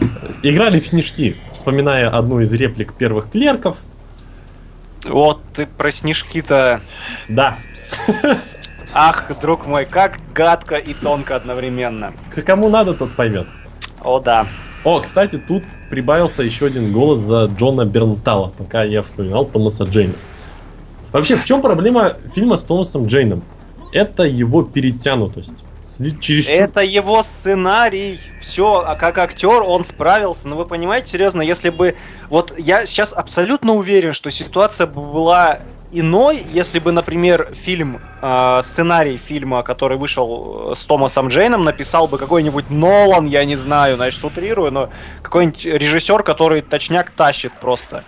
э, играли в снежки, вспоминая одну из реплик первых клерков. Вот ты про снежки-то... Да, Ах, друг мой, как гадко и тонко одновременно. к кому надо, тот поймет. О, да. О, кстати, тут прибавился еще один голос за Джона Бернтала, пока я вспоминал Томаса Джейна. Вообще, в чем проблема фильма с Томасом Джейном? Это его перетянутость. Чересчур... Это его сценарий. Все, а как актер он справился. Но вы понимаете, серьезно, если бы... Вот я сейчас абсолютно уверен, что ситуация бы была иной, если бы, например, фильм, э, сценарий фильма, который вышел э, с Томасом Джейном, написал бы какой-нибудь Нолан, я не знаю, значит, утрирую, но какой-нибудь режиссер, который точняк тащит просто.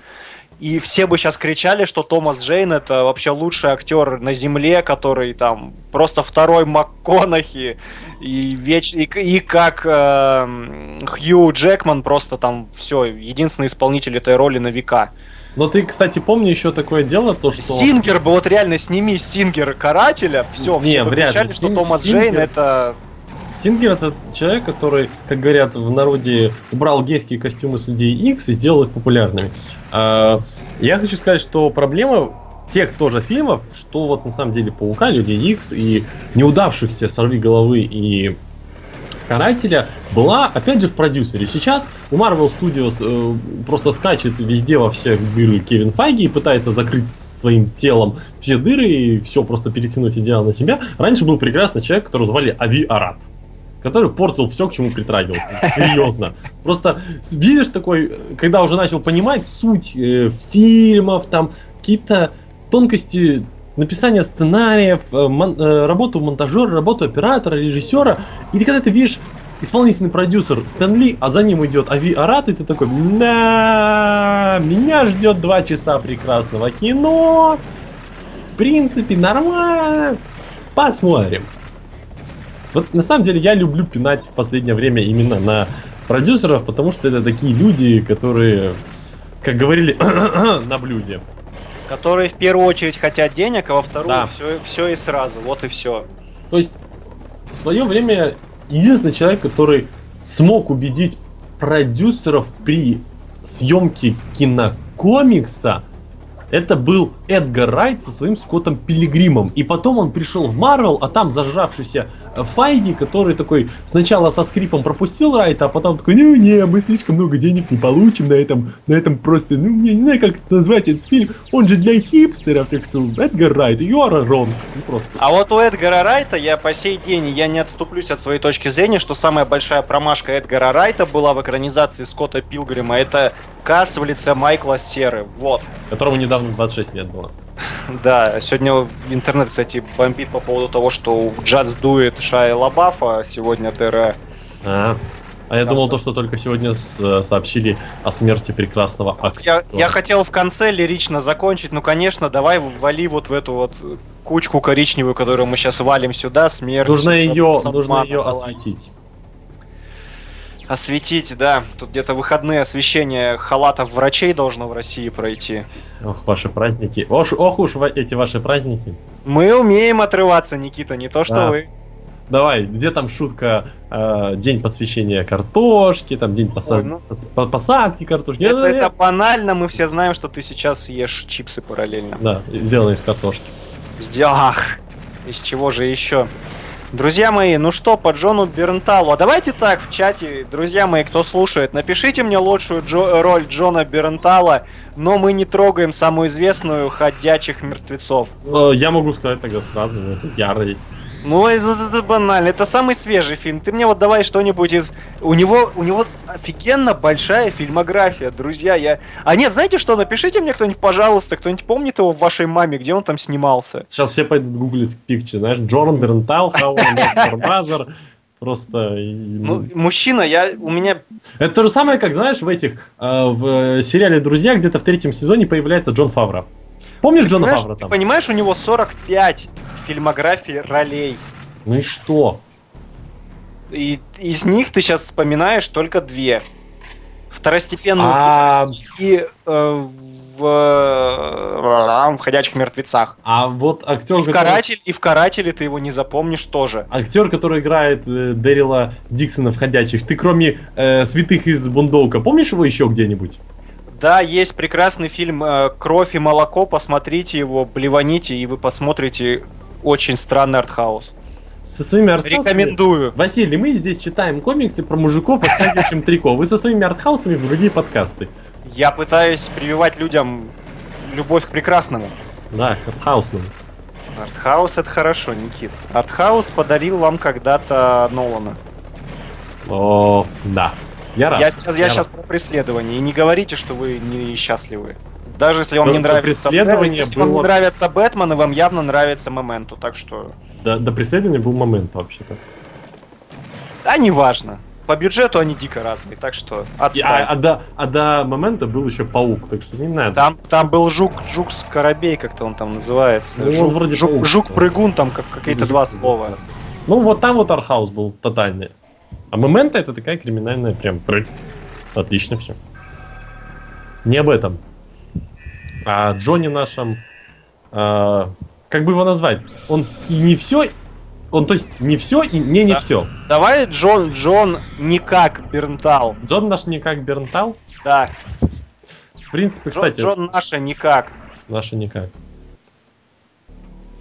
И все бы сейчас кричали, что Томас Джейн это вообще лучший актер на земле, который там просто второй МакКонахи и, веч... и, и как э, Хью Джекман просто там все, единственный исполнитель этой роли на века. Но ты, кстати, помни еще такое дело, то что... Сингер бы вот реально сними Сингер карателя, все, Не, все бы вряд ли. кричали, что Син- Томас Сингер- Джейн это Сингер это человек, который, как говорят в народе, убрал гейские костюмы с людей X и сделал их популярными. А, я хочу сказать, что проблема тех тоже фильмов, что вот на самом деле Паука, Людей X и неудавшихся Сорви головы и Карателя была, опять же, в продюсере. Сейчас у Marvel Studios э, просто скачет везде во всех дыры Кевин Файги и пытается закрыть своим телом все дыры и все просто перетянуть идеал на себя. Раньше был прекрасный человек, которого звали Ави Арат который портил все, к чему притрагивался. Серьезно. Просто видишь такой, когда уже начал понимать суть э, фильмов, там какие-то тонкости написание сценариев, э, мон- э, работу монтажера, работу оператора, режиссера. И ты когда ты видишь исполнительный продюсер Стэн Ли, а за ним идет Ави Арат, и ты такой, да, меня ждет два часа прекрасного кино. В принципе, нормально. Посмотрим. Вот на самом деле я люблю пинать в последнее время именно на продюсеров, потому что это такие люди, которые, как говорили, на блюде. Которые в первую очередь хотят денег, а во вторую Да. все, все и сразу. Вот и все. То есть в свое время единственный человек, который смог убедить продюсеров при съемке кинокомикса, это был Эдгар Райт со своим Скоттом Пилигримом. И потом он пришел в Марвел, а там зажавшийся э, Файги, который такой сначала со скрипом пропустил Райта, а потом такой, ну не, мы слишком много денег не получим на этом, на этом просто, ну я не знаю, как назвать этот фильм, он же для хипстеров, так что Эдгар Райт, you are wrong. Ну просто. А вот у Эдгара Райта я по сей день, я не отступлюсь от своей точки зрения, что самая большая промашка Эдгара Райта была в экранизации Скотта Пилгрима. Это каст в лице Майкла Серы. Вот. которому недавно 26 лет было. Да, сегодня интернет, кстати, бомбит по поводу того, что у Джаз дует Шая Лабафа, а сегодня ДР. А, а я думал то, что только сегодня э, сообщили о смерти прекрасного актера. Я, я хотел в конце лирично закончить, ну, конечно, давай вали вот в эту вот кучку коричневую, которую мы сейчас валим сюда, смерть. Нужно ее, нужно ее осветить. Осветить, да. Тут где-то выходные освещение халатов врачей должно в России пройти. Ох, ваши праздники. Ох, ох уж эти ваши праздники. Мы умеем отрываться, Никита, не то что Да. вы. Давай, где там шутка э, день посвящения картошки, там день поса- Ой, ну. пос- по- посадки картошки. Это, э, это банально, мы все знаем, что ты сейчас ешь чипсы параллельно. Да, сделано из картошки. Сдел- Ах, из чего же еще? Друзья мои, ну что, по Джону Бернталу. А давайте так в чате, друзья мои, кто слушает, напишите мне лучшую Джо- роль Джона Бернтала, но мы не трогаем самую известную «Ходячих мертвецов». Э, я могу сказать тогда сразу, это ярость. Ну, это, это банально. Это самый свежий фильм. Ты мне вот давай что-нибудь из... У него, у него офигенно большая фильмография, друзья. Я... А нет, знаете что? Напишите мне кто-нибудь, пожалуйста, кто-нибудь помнит его в вашей маме, где он там снимался. Сейчас все пойдут гуглить пикчи, знаешь, Джоран Бернтал, Mother. Просто... Ну, мужчина, я... У меня... Это то же самое, как, знаешь, в этих, э, в сериале «Друзья» где-то в третьем сезоне появляется Джон Фавро. Помнишь Джона понимаешь, Фавро ты там? понимаешь, у него 45 фильмографий ролей. Ну и что? И из них ты сейчас вспоминаешь только две. Второстепенную А- и э, в, э, в «Ходячих мертвецах». А вот актер, И в, который, каратель, и в «Карателе» ты его не запомнишь тоже. актер, который играет э, Дэрила Диксона в «Ходячих», ты кроме э, «Святых из Бундоука», помнишь его еще где-нибудь? Да, есть прекрасный фильм э, «Кровь и молоко», посмотрите его, блеваните, и вы посмотрите очень странный артхаус. Со своими артхаусами... Рекомендую. Василий, мы здесь читаем комиксы про мужиков, отходящим трико. Вы со своими артхаусами в другие подкасты. Я пытаюсь прививать людям любовь к прекрасному. Да, к артхаусному. Артхаус это хорошо, Никит. Артхаус подарил вам когда-то Нолана. О, да. Я рад. я сейчас, я рад. сейчас про преследование. И не говорите, что вы несчастливы. Даже если вам До- не нравится преследования если вам не было- нравится Бэтмен, и вам явно нравится Моменту. Так что. До, до преследования был момент вообще-то. Да, неважно. По бюджету они дико разные, так что И- отстань. А, а до, а до момента был еще паук, так что не надо. Там, там был жук, жук скоробей, как-то он там называется. Ну, он жук, вроде жук, паук, жук да. прыгун, там как, какие-то два Жук-прыгун, слова. да. Ну вот там вот Архаус был тотальный. А момента это такая криминальная прям. Отлично все. Не об этом. А Джонни нашем, а, как бы его назвать? Он и не все, он то есть не все и не не Да. все. Давай Джон, Джон не как Бернтал. Джон наш не как Бернтал. Да, В принципе, Джон, кстати, Джон наша никак. наша никак.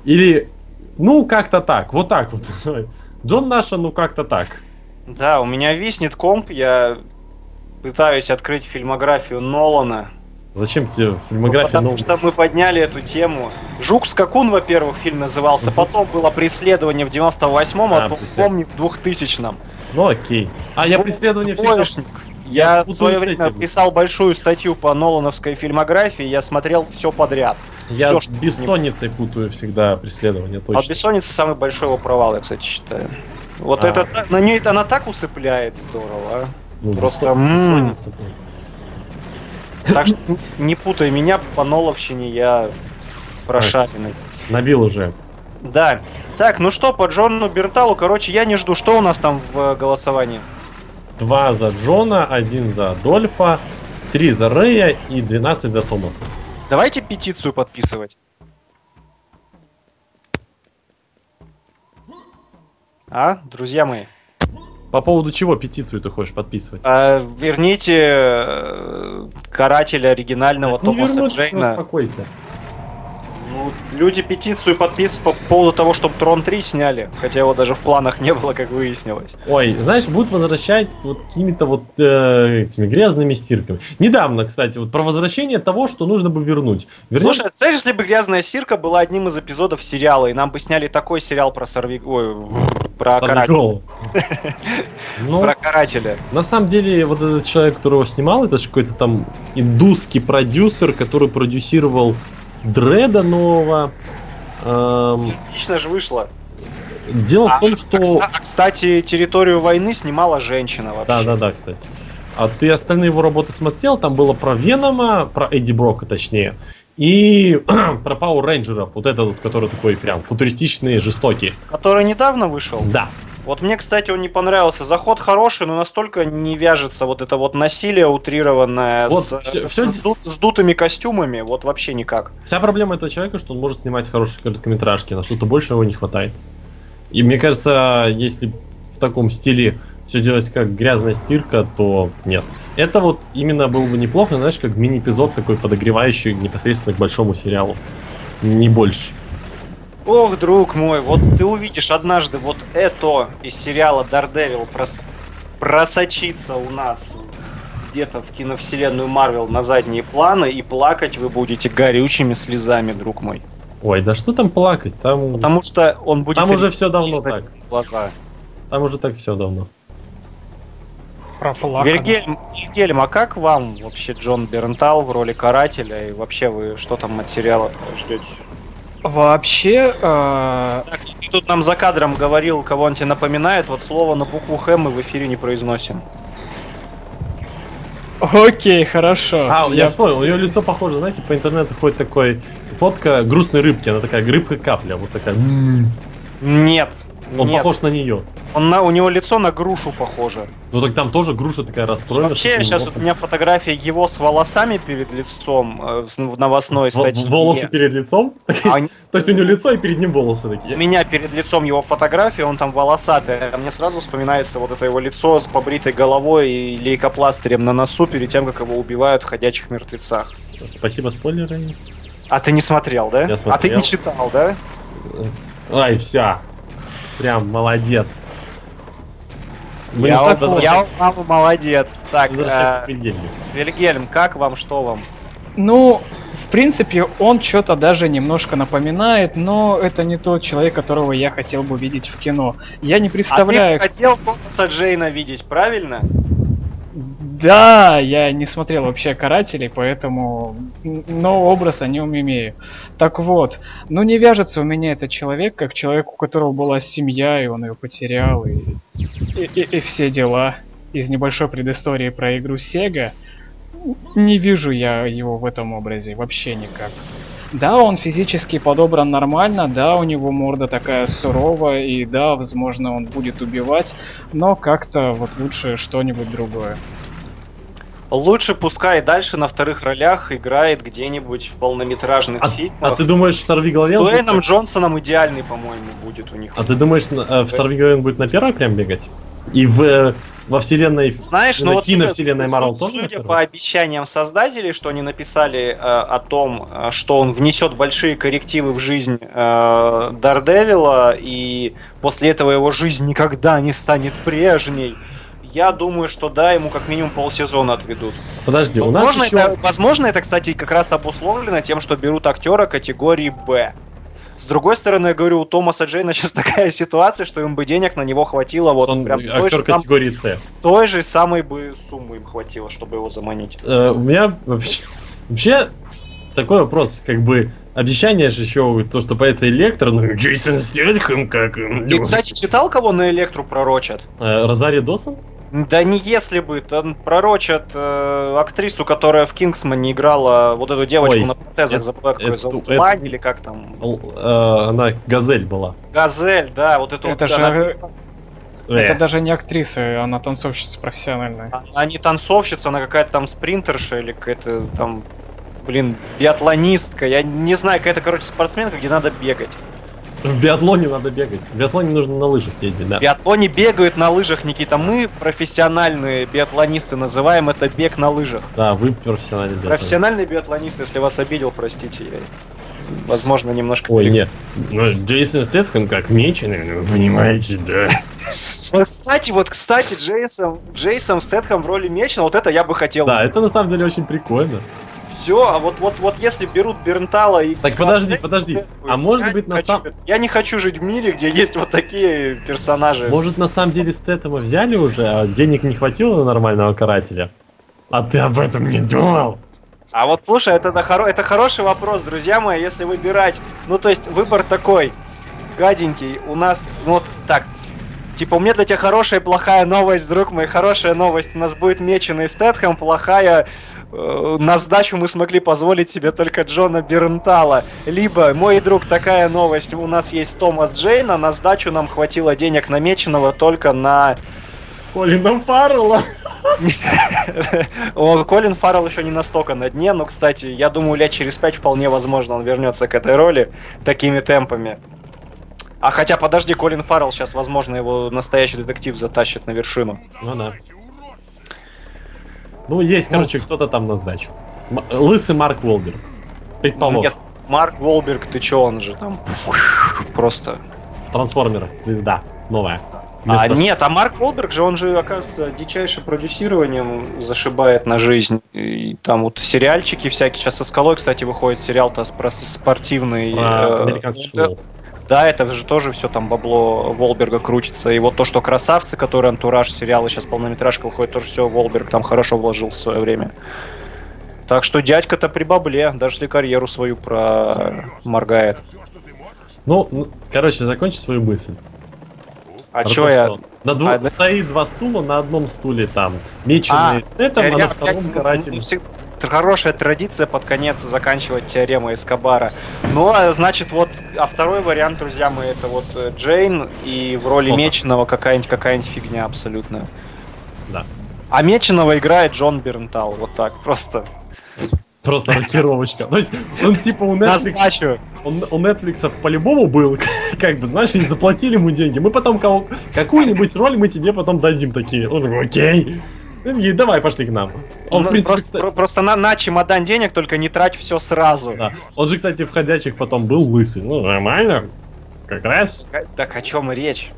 Или, ну, как-то так. Вот так вот. Джон наша, ну, как-то так. Да, у меня виснет комп, я пытаюсь открыть фильмографию Нолана. Зачем тебе Ну, фильмография потому нового? что мы подняли эту тему. Жук Скакун, во-первых, фильм назывался, Жук. потом было преследование в 98-м, а, А, потом преслед- помню в 2000-м. Ну окей. А я Дву- преследование всегда... Двоечник. Я в свое время этим. писал большую статью по Нолановской фильмографии, я смотрел все подряд. Я Всё, с бессонницей путаю всегда преследование, А точно. бессонница самый большой его провал, я, кстати, считаю. Вот А. это на ней она так усыпляет здорово, а. Ну, просто, бессонница. Так что не путай меня, по Ноловщине я прошаренный. Набил уже. Да. Так, ну что, по Джону Берталу, короче, я не жду. Что у нас там в э, голосовании? Два за Джона, один за Адольфа, три за Рэя и 12 за Томаса. Давайте петицию подписывать. А, друзья мои, По поводу чего петицию ты хочешь подписывать? а, верните э, карателя оригинального Не Томаса Джейна. успокойся. Люди петицию подписывают по поводу того, чтобы Трон 3 сняли, хотя его даже в планах не было, как выяснилось. Ой, знаешь, будут возвращать вот какими-то вот э, этими грязными стирками. Недавно, кстати, вот про возвращение того, что нужно бы вернуть. Вернешь- Слушай, цель, если бы «Грязная стирка» была одним из эпизодов сериала, и нам бы сняли такой сериал про сорви... Ой, про, карателя. Ну, про карателя. на самом деле, вот этот человек, которого снимал, это же какой-то там индусский продюсер, который продюсировал Дреда нового. Эм, Отлично же вышло. дело в том, А, что... а, кстати, «Территорию войны» снимала женщина вообще. Да, да, да, кстати. А ты остальные его работы смотрел? Там было про Венома, про Эдди Брока точнее, и про Пауэр Рейнджеров, вот этот вот, который такой прям футуристичный, жестокий. Который недавно вышел. Да. Вот мне, кстати, он не понравился. Заход хороший, но настолько не вяжется вот это вот насилие утрированное Вот с, всё- с всё- сду- с дутыми костюмами. Вот вообще никак. Вся проблема этого человека, что он может снимать хорошие короткометражки, на что-то больше его не хватает. И мне кажется, если в таком стиле все делать как грязная стирка, то нет. Это вот именно было бы неплохо, знаешь, как мини-эпизод такой подогревающий непосредственно к большому сериалу. Не больше. Ох, друг мой, вот ты увидишь однажды вот это из сериала Daredevil прос... просочиться у нас где-то в киновселенную Марвел на задние планы, и плакать вы будете горючими слезами, друг мой. Ой, да что там плакать? Там, Потому что он будет... там уже все давно так. Глаза. Там уже так все давно. Проплакано. Вильгельм, Вильгельм, а как вам вообще Джон Бернтал в роли карателя? И вообще вы что там от сериала ждете? Вообще, э, Так, ты тут нам за кадром говорил, кого он тебе напоминает, вот слово на букву Х мы в эфире не произносим. окей, хорошо. А, я вспомнил, у нее лицо похоже, знаете, по интернету ходит такой фотка грустной рыбки, она такая рыбка капля, вот такая. Нет. Он нет. похож на нее. Он на, у него лицо на грушу похоже. Ну так там тоже груша такая расстроена. Вообще, сейчас носом. у меня фотография его с волосами перед лицом э, в, новостной Во- статье. Волосы перед лицом? А То есть у него лицо и перед ним волосы у такие. меня перед лицом его фотография, он там волосатый. А мне сразу вспоминается вот это его лицо с побритой головой и лейкопластырем на носу перед тем, как его убивают в ходячих мертвецах. Спасибо, спойлеры. А ты не смотрел, да? Я А ты смотрел. не читал, да? Ай, вся. Прям молодец. Мы я, не так я мама молодец. Так, э. Вильгельм, как вам, что вам? Ну, в принципе, он что-то даже немножко напоминает, но это не тот человек, которого я хотел бы видеть в кино. Я не А представляю... ты хотел Томаса Джейна видеть, правильно? Да, я не смотрел вообще карателей, поэтому. Но образ о нем имею. Так вот, ну не вяжется у меня этот человек, как человек, у которого была семья, и он ее потерял, и, и, и- и все дела. Из небольшой предыстории про игру Sega. Не вижу я его в этом образе вообще никак. Да, он физически подобран нормально, да, у него морда такая суровая, и да, возможно, он будет убивать, но как-то вот лучше что-нибудь другое. Лучше пускай дальше на вторых ролях играет где-нибудь в полнометражных А, фильмах. а ты думаешь, в Сорви С голове? будет Дуэйном так? Джонсоном идеальный, по-моему, будет у них. А ты думаешь, э, в Сорви голове он будет на первой прям бегать? И в, э, во вселенной... Знаешь, Ну, вот киновселенной судя- Marvel суд- тоже судя по обещаниям создателей, что они написали э, о том, э, что он внесет большие коррективы в жизнь э, Дардевила, и после этого его жизнь никогда не станет прежней. Я думаю, что да, ему как минимум полсезона отведут. Подожди, у нас Возможно, еще... это, возможно, это, кстати, как раз обусловлено тем, что берут актера категории Б. С другой стороны, я говорю, у Томаса Джейна сейчас такая ситуация, что им бы денег на него хватило вот он прям той актер же, сам- категории С. той же самой бы суммы им хватило, чтобы его заманить. Э, у меня вообще, вообще такой вопрос, как бы Обещание же еще то, что появится Электро, ну Джейсон Стэтхэм как... Ты, кстати, читал, кого на Электру пророчат? э, Розари Досон? Да не если бы, там пророчат э, актрису, которая в Кингсмане играла вот эту девочку Ой, на протезах, это- забыла, как ее эту- зовут, это- Лань или как там, Л- э, Она Газель была. Газель, да, вот эту Это вот, же... она, Это Э, даже не актриса, она танцовщица профессиональная. она не танцовщица, она какая-то там спринтерша или какая-то там, блин, биатлонистка, я не знаю, какая-то, короче, спортсменка, где надо бегать. В биатлоне надо бегать. В биатлоне нужно на лыжах ездить, да. В биатлоне бегают на лыжах, Никита, мы, профессиональные биатлонисты, называем это бег на лыжах. Да, вы профессиональный биатлонист. Профессиональный биатлонист, если вас обидел, простите, я, возможно, немножко... Ой, перег- нет. Ну, Джейсон Стэтхэм как меченый, вы понимаете, да. Вот, кстати, вот, кстати, Джейсон, Джейсон Стэтхэм в роли Мечена, вот это я бы хотел. Да, это на самом деле очень прикольно. Все, а вот, вот, вот если берут Бернтала и... Так, подожди, подожди. А может быть, на самом... Я не хочу жить в мире, где есть вот такие персонажи. Может, на самом деле Стэтэма взяли уже, а денег не хватило на нормального карателя? А ты об этом не думал? А вот слушай, это, это, хоро- это хороший вопрос, друзья мои, если выбирать. Ну, то есть, выбор такой, гаденький, у нас, ну вот так, типа, у меня для тебя хорошая и плохая новость, друг мой, хорошая новость, у нас будет меченый Стэтхэм, плохая, э, на сдачу мы смогли позволить себе только Джона Бернтала. Либо, мой друг, такая новость, у нас есть Томас Джейн, а на сдачу нам хватило денег намеченного только на... Колина Фаррелла. О, Колин Фаррелл еще не настолько на дне, но, кстати, я думаю, лет через пять вполне возможно он вернется к этой роли такими темпами. А хотя, подожди, Колин Фаррелл сейчас, возможно, его настоящий детектив затащит на вершину. Ну да. Ну, есть, короче, кто-то там на сдачу. М- Лысый Марк Волбер. Предположим. Нет, Марк Волберг, ты чё, он же там просто... В трансформерах. Звезда. Новая. А нет, а Марк Волберг же, он же, оказывается, дичайшим продюсированием зашибает на жизнь. И там вот сериальчики всякие. Сейчас со скалой, кстати, выходит сериал-то спортивный. Про э, американский да, футбол. Да, это же тоже все там бабло Волберга крутится. И вот то, что красавцы, которые антураж сериалы, сейчас полнометражка выходит, тоже все Волберг там хорошо вложил в свое время. Так что дядька-то при бабле, даже если карьеру свою проморгает. Ну, ну, короче, закончи свою мысль. А Про чё я... что На двух А, да. стоит два стула, на одном стуле там меченый А, Стэтэм, а на втором я- каратель. ну, всег- Хорошая традиция под конец заканчивать теорема Эскобара. Ну, а значит, вот, а второй вариант, друзья мои, это вот э, Джейн и в роли. Меченого какая-нибудь какая фигня абсолютно. Да. А Меченого играет Джон Бернтал, вот так, просто Просто рокировочка. То есть, он типа у Netflix, он, у Netflix по-любому был, как бы, знаешь, и заплатили ему деньги. Мы потом кого- какую-нибудь роль мы тебе потом дадим такие. Он окей. И такие, давай, пошли к нам. Он, Ну, в принципе, просто, кстати- про- просто на, на чемодан денег, только не трать все сразу. да. Он же, кстати, в ходячих потом был лысый. Ну, нормально. Как раз. Э, Так о чем речь?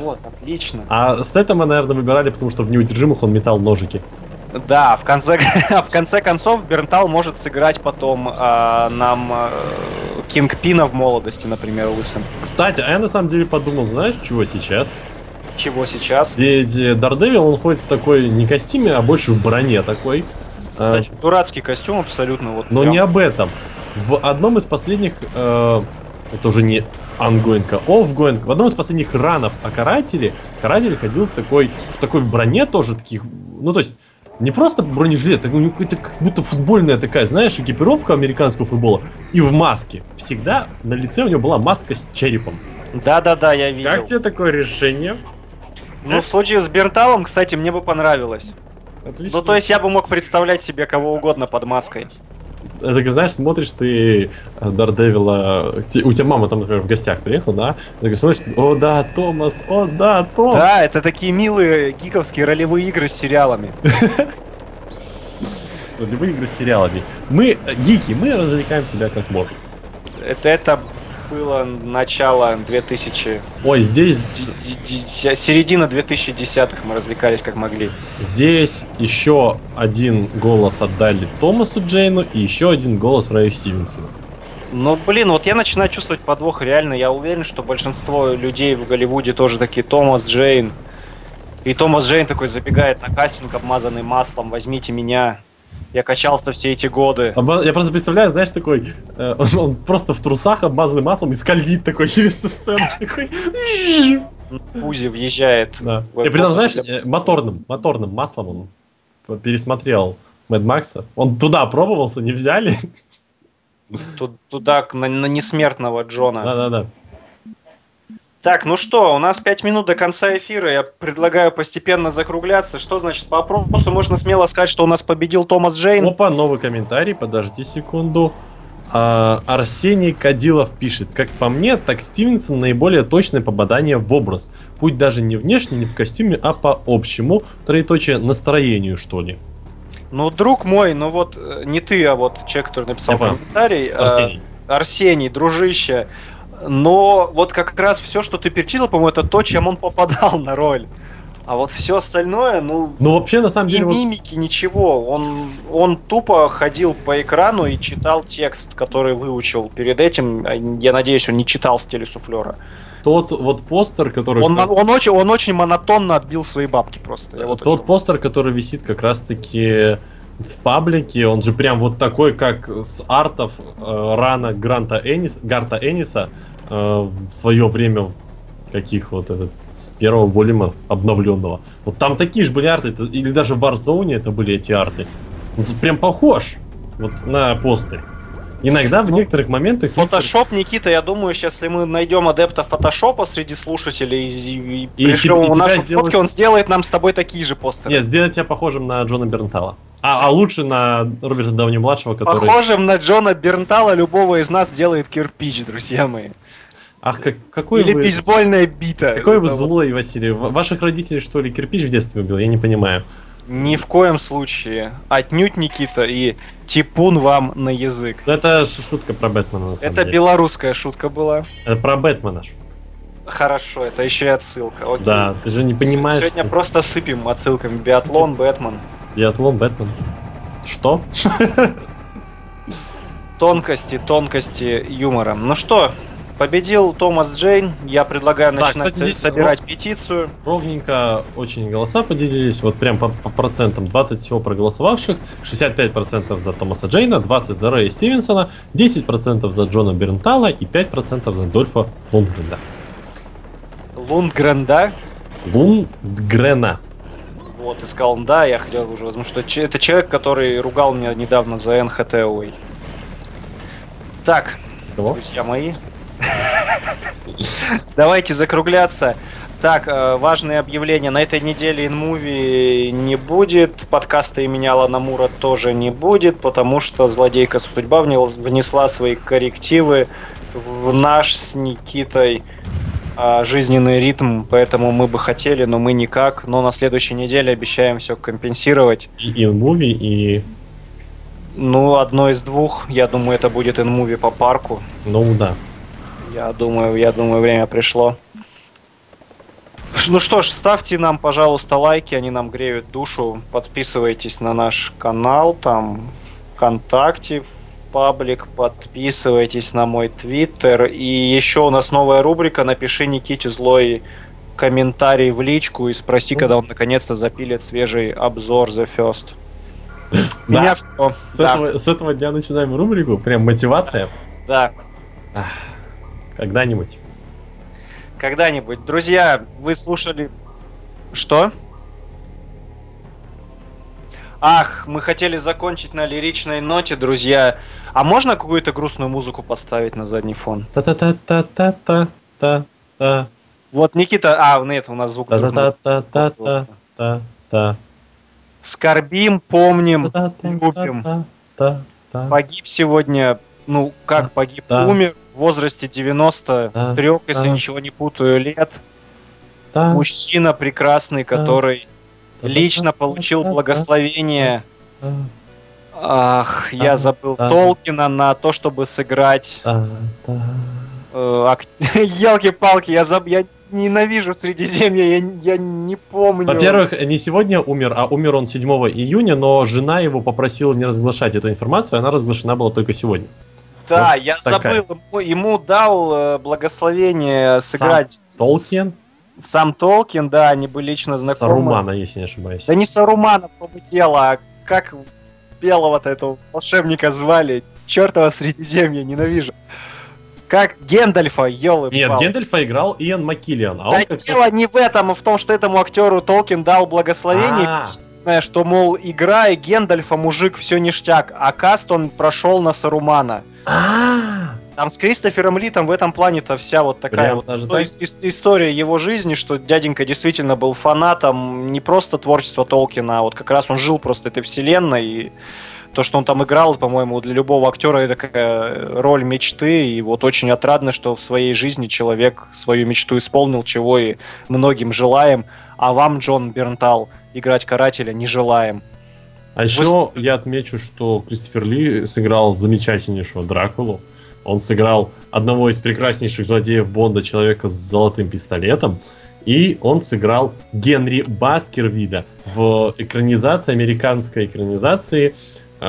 Вот, отлично. А Стэтэма, наверное, выбирали, потому что в неудержимых он метал ножики. Да, в конце, в конце концов Бернтал может сыграть потом а, нам а, Кингпина в молодости, например, лысым. Кстати, а я на самом деле подумал, знаешь, чего сейчас? Чего сейчас? Ведь э, Дардевил, он ходит в такой не костюме, а больше в броне такой. А, Кстати, дурацкий костюм абсолютно. Вот Но прям. не об этом. В одном из последних, э, это уже не ongoing, а offgoing, в одном из последних run ов о карателе, каратель ходил с такой, в такой броне тоже таких, ну то есть, не просто бронежилет, а у него какая-то как будто футбольная такая, знаешь, экипировка американского футбола, и в маске. Всегда на лице у него была маска с черепом. Да-да-да, я видел. Как тебе такое решение? Ну, в случае с Бернталом, кстати, мне бы понравилось. Отлично. Ну, то есть я бы мог представлять себе кого угодно под маской. Это, знаешь, смотришь ты э, Дардевила, у тебя мама там, например, в гостях приехала, да? Ты смотришь, о да, Томас, о да, Томас. Да, это такие милые гиковские ролевые игры с сериалами. Любые игры с сериалами. Мы, э, гики, мы развлекаем себя как можем. Это, это было начало 2000... Ой, здесь, ди- ди- ди- Середина 2010-х мы развлекались как могли. здесь еще один голос отдали Томасу Джейну и еще один голос Рэю Стивенсону. Ну, блин, вот я начинаю чувствовать подвох реально. Я уверен, что большинство людей в Голливуде тоже такие Томас Джейн. И Томас Джейн такой забегает на кастинг, обмазанный маслом, возьмите меня. Я качался все эти годы. Обма- Я просто представляю, знаешь, такой, э, он, он просто в трусах, обмазанный маслом, и скользит такой через всю сцену. такой. Узи въезжает. Да. И при этом, знаешь, э, моторным, моторным маслом он пересмотрел Мэд Макса. Он туда пробовался, не взяли. Ту- Туда, на, на несмертного Джона. Да-да-да. Так, ну что, у нас 5 минут до конца эфира. Я предлагаю постепенно закругляться. Что значит по вопросу? Можно смело сказать, что у нас победил Томас Джейн. Опа, новый комментарий, подожди секунду. А, Арсений Кадилов пишет, как по мне, так Стивенсон наиболее точное попадание в образ. Путь даже не внешне, не в костюме, а по общему, троеточие, настроению, что ли. Ну, друг мой, ну вот э, не ты, а вот человек, который написал понял. комментарий. э, Арсений. Арсений, дружище. Но вот как раз все, что ты перечислил, по-моему, это то, чем он попадал на роль. А вот все остальное, ну, Ну, вообще, на самом деле, вот мимики, ничего. Он, он тупо ходил по экрану и читал текст, который выучил перед этим. Я надеюсь, он не читал с телесуфлера. тот вот постер, который... Он, раз- он, очень, он очень монотонно отбил свои бабки просто. Я вот Тот постер, который висит как раз-таки в паблике, он же прям вот такой, как с артов э, рана Гранта Энис, Гарта Эниса э, в свое время, каких вот этот, с первого волюма обновленного. Вот там такие же были арты, это- или даже в Warzone это были эти арты. Он тут прям похож вот на постер. Иногда в некоторых моментах... Фотошоп, Никита, я думаю, сейчас, если мы найдем адепта фотошопа среди слушателей и, и И пришлем и ему тебя наши сделают- фотки, он сделает нам с тобой такие же постеры. Нет, сделать тебя похожим на Джона Бернтала. А, а лучше на Роберта Дауни-младшего, который... Похожим на Джона Бернтала любого из нас делает кирпич, друзья мои. Ах, как, какой Или вы... бейсбольная бита. Какой вы злой, Василий. Ваших родителей, что ли, кирпич в детстве убил? Я не понимаю. Ни в коем случае. Отнюдь, Никита, и типун вам на язык. Ну, это шутка про Бэтмена, на самом Это деле. белорусская шутка была. Это про Бэтмена. ж. Хорошо, это еще и отсылка. Окей. Да, ты же не понимаешь, Сегодня что просто сыпем отсылками. Биатлон, Бэтмен. биатлон Бэтмен. Что? Тонкости, тонкости юмора. Ну что, победил Томас Джейн. Я предлагаю Да, начинать кстати, здесь собирать петицию. Ровненько очень голоса поделились, вот прям по, по процентам. 20 всего проголосовавших, 65% за Томаса Джейна, 20% за Рэя Стивенсона, 10% за Джона Бернтала и 5% за Дольфа Лундгрена. Лундгрен, да? Лундгрена. Вот, и сказал, да, я хотел уже возможно, что это человек, который ругал меня недавно за НХТ Away. Так, кого? друзья мои. Давайте закругляться. Так, э, важные объявления. На этой неделе InMovie не будет. Подкаста имени Алана Мура тоже не будет, потому что злодейка судьба внесла свои коррективы в наш с Никитой жизненный ритм, поэтому мы бы хотели, но мы никак. Но на следующей неделе обещаем все компенсировать. И InMovie, и... Ну, одно из двух. Я думаю, это будет InMovie по парку. Ну да. Я думаю, я думаю, время пришло. Ну что ж, ставьте нам, пожалуйста, лайки, они нам греют душу. Подписывайтесь на наш канал, там ВКонтакте, в паблик, подписывайтесь на мой твиттер. И еще у нас новая рубрика «Напиши Никите злой комментарий в личку и спроси, когда он наконец-то запилит свежий обзор The First. Да. меня все. С, этого, с этого дня начинаем рубрику. Прям мотивация. да. Когда-нибудь. Когда-нибудь. Друзья, вы слушали... Что? Ах, мы хотели закончить на лиричной ноте, друзья. А можно какую-то грустную музыку поставить на задний фон? Та-та-та-та-та-та-та. Вот, Никита... А, нет, у нас звук... Та-та-та-та-та-та-та. Скорбим, помним, любим. Погиб сегодня, ну, как погиб, умер в возрасте 93, если ничего не путаю, лет. Мужчина прекрасный, который лично получил благословение Ах, я забыл да. Толкина на то, чтобы сыграть. та. Елки-палки, я заб... я ненавижу Средиземье, я, я не помню. Во-первых, не сегодня умер, а умер он 7 июня, но жена его попросила не разглашать эту информацию, она разглашена была только сегодня. да, вот я такая. забыл. Ему, ему дал э, благословение сыграть. Толкин, С- Сам Толкин, да, они были лично знакомы. Сарумана, если не ошибаюсь. Да не Сарумана в том и дело, а как белого-то этого волшебника звали? Чертова Средиземья, ненавижу. Как Гендальфа, елы Нет, Гендальфа играл Иэн Маккиллиан. А Да дело не в этом, а в том, что этому актеру Толкин дал благословение, А. письменное, что, мол, играя Гендальфа, мужик, все ништяк, а каст он прошел на Сарумана. А, Там с Кристофером Ли там в этом плане-то вся вот такая Прям вот даже исто- так? ис- история его жизни, что дяденька действительно был фанатом не просто творчества Толкина, а вот как раз он жил просто этой вселенной, и то, что он там играл, по-моему, для любого актера это такая роль мечты, и вот очень отрадно, что в своей жизни человек свою мечту исполнил, чего и многим желаем, а вам, Джон Бернтал, играть карателя не желаем. А еще я отмечу, что Кристофер Ли сыграл замечательнейшего Дракулу. Он сыграл одного из прекраснейших злодеев Бонда, человека с золотым пистолетом. И он сыграл Генри Баскервида в экранизации, американской экранизации э,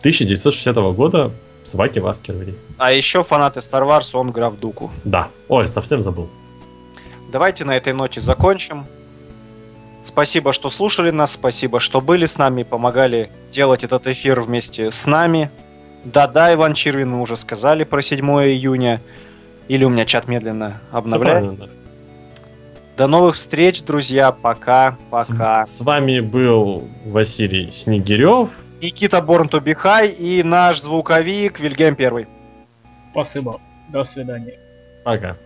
1960 года «Собаки Баскервилей». А еще фанаты Star Wars, он граф Дуку. Да. Ой, совсем забыл. Давайте на этой ноте закончим. Спасибо, что слушали нас, спасибо, что были с нами, помогали делать этот эфир вместе с нами. Да-да, Иван Червин, мы уже сказали про 7 июня. Или у меня чат медленно обновляется. До новых встреч, друзья. Пока, пока. С, с вами был Василий Снегирев. Никита Борн Тубихай и наш звуковик Вильгельм Первый. Спасибо. До свидания. Пока.